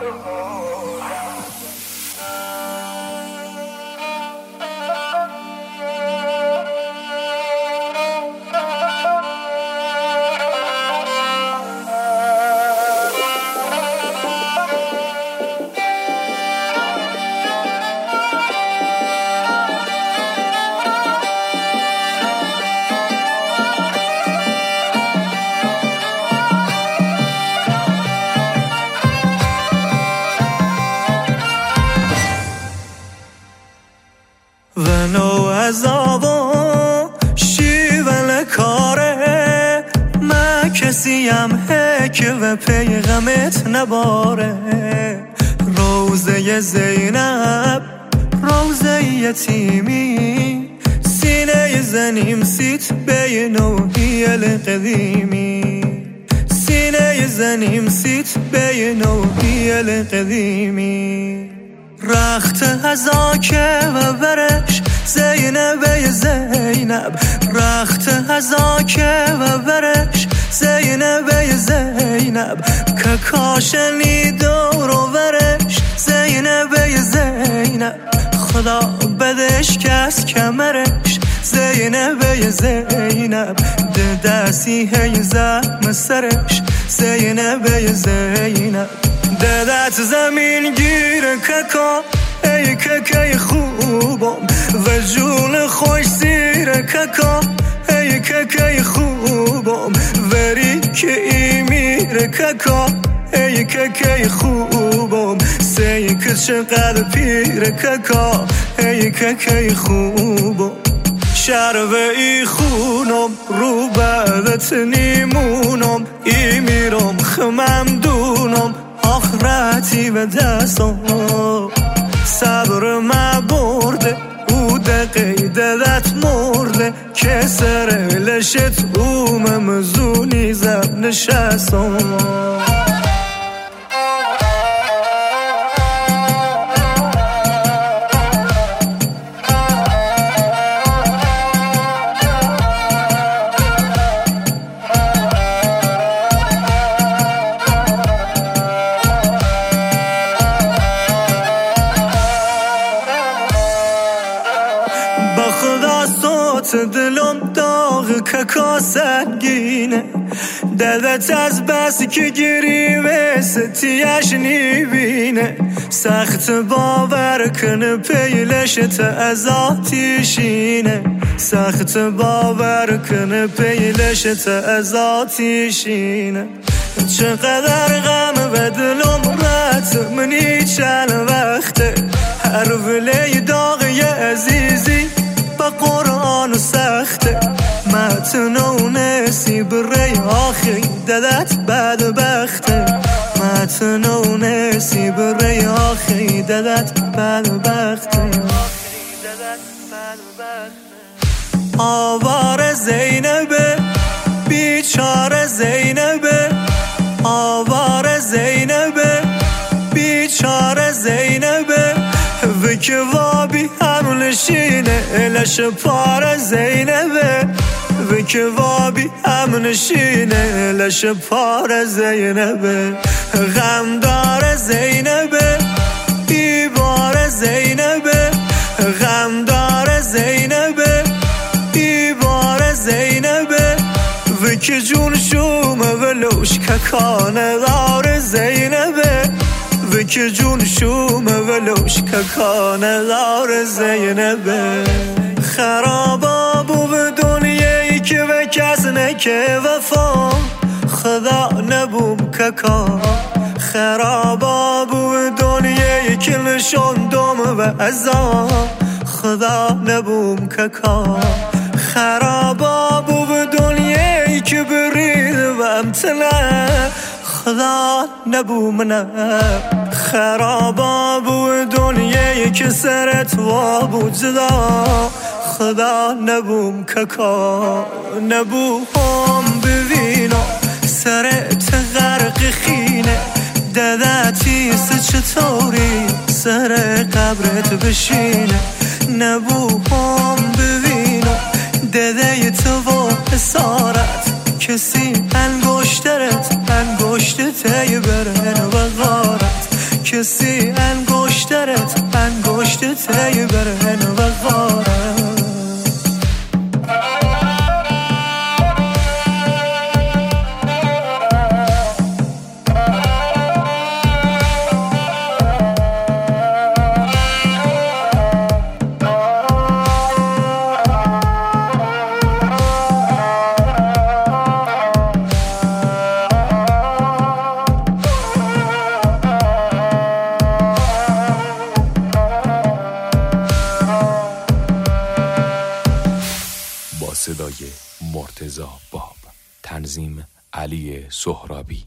Oh, و پیغمت نباره. روزه زینب روزه یتیمی سینه زنیم سیت بین نوحی قدیمی سینه زنیم سیت بین نوحی قدیمی رخت هزاکه و برش زینب زینب رخت هزاکه و برش زینب زینب که کاشنی دور و ورش. زینب زینب خدا بدش کس کمرش. زینب زینب ده دستی هی زم سرش. زینب زینب ددت زمین گیر ککا ای ککای خوبم و جون خوش زیر ککا. ای ککای خوبم وری که ای میره ککا. ای ککای خوبم سی که چقدر پیر ککا. ای ککای خوبم شرب ای خونم رو بدت نیمونم. ای میرم خمم دونم آخرتی به دستم صبر ما برده او دقیدت مرده. که سر لشت اوم مزونی زب نشستم دلم داغ ککا سنگینه دلت از بس که و ستیش نیبینه سخت باور کنه پیلشت از آتیشینه سخت باور کنه پیلشت از آتیشینه چقدر غم و دلم رت منی چند وقته. هر ولی داغی متن و نسیب ری آخی ددت بدبخته. متن و نسیب ری آخی ددت بدبخته. آوار زینبه بیچار زینبه. آوار زینبه بیچار زینبه. وکه وابی نشینه الش پار زینبه. و که وابی هم نشینه لش پار زینبه غمدار زینبه بیبار زینبه غمدار زینبه بیبار زینبه و که جون شومه ولوش ککانه دار زینبه و که جون شومه ولوش ککانه دار زینبه خرابا کس نکه وفا خدا نبوم ککا خرابا بو که نشون دوم و ازا خدا نبوم ککا خرابا بو به دنیایی که برید و امتنه خدا نبو منه. خرابا بو دنیای که سرت وا بود خدا نبوم ککا نبو. هم ببینا سرت غرق خینه. ددتی چطوری سر قبرت بشینه؟ نبو هم ببینا دده تو و حسارت کسی انگشترت انگشت تی برن و غارت. کسی انگشترت انگشت تی برهن و غاره صدای مرتزا باب. تنظیم علی سهرابی.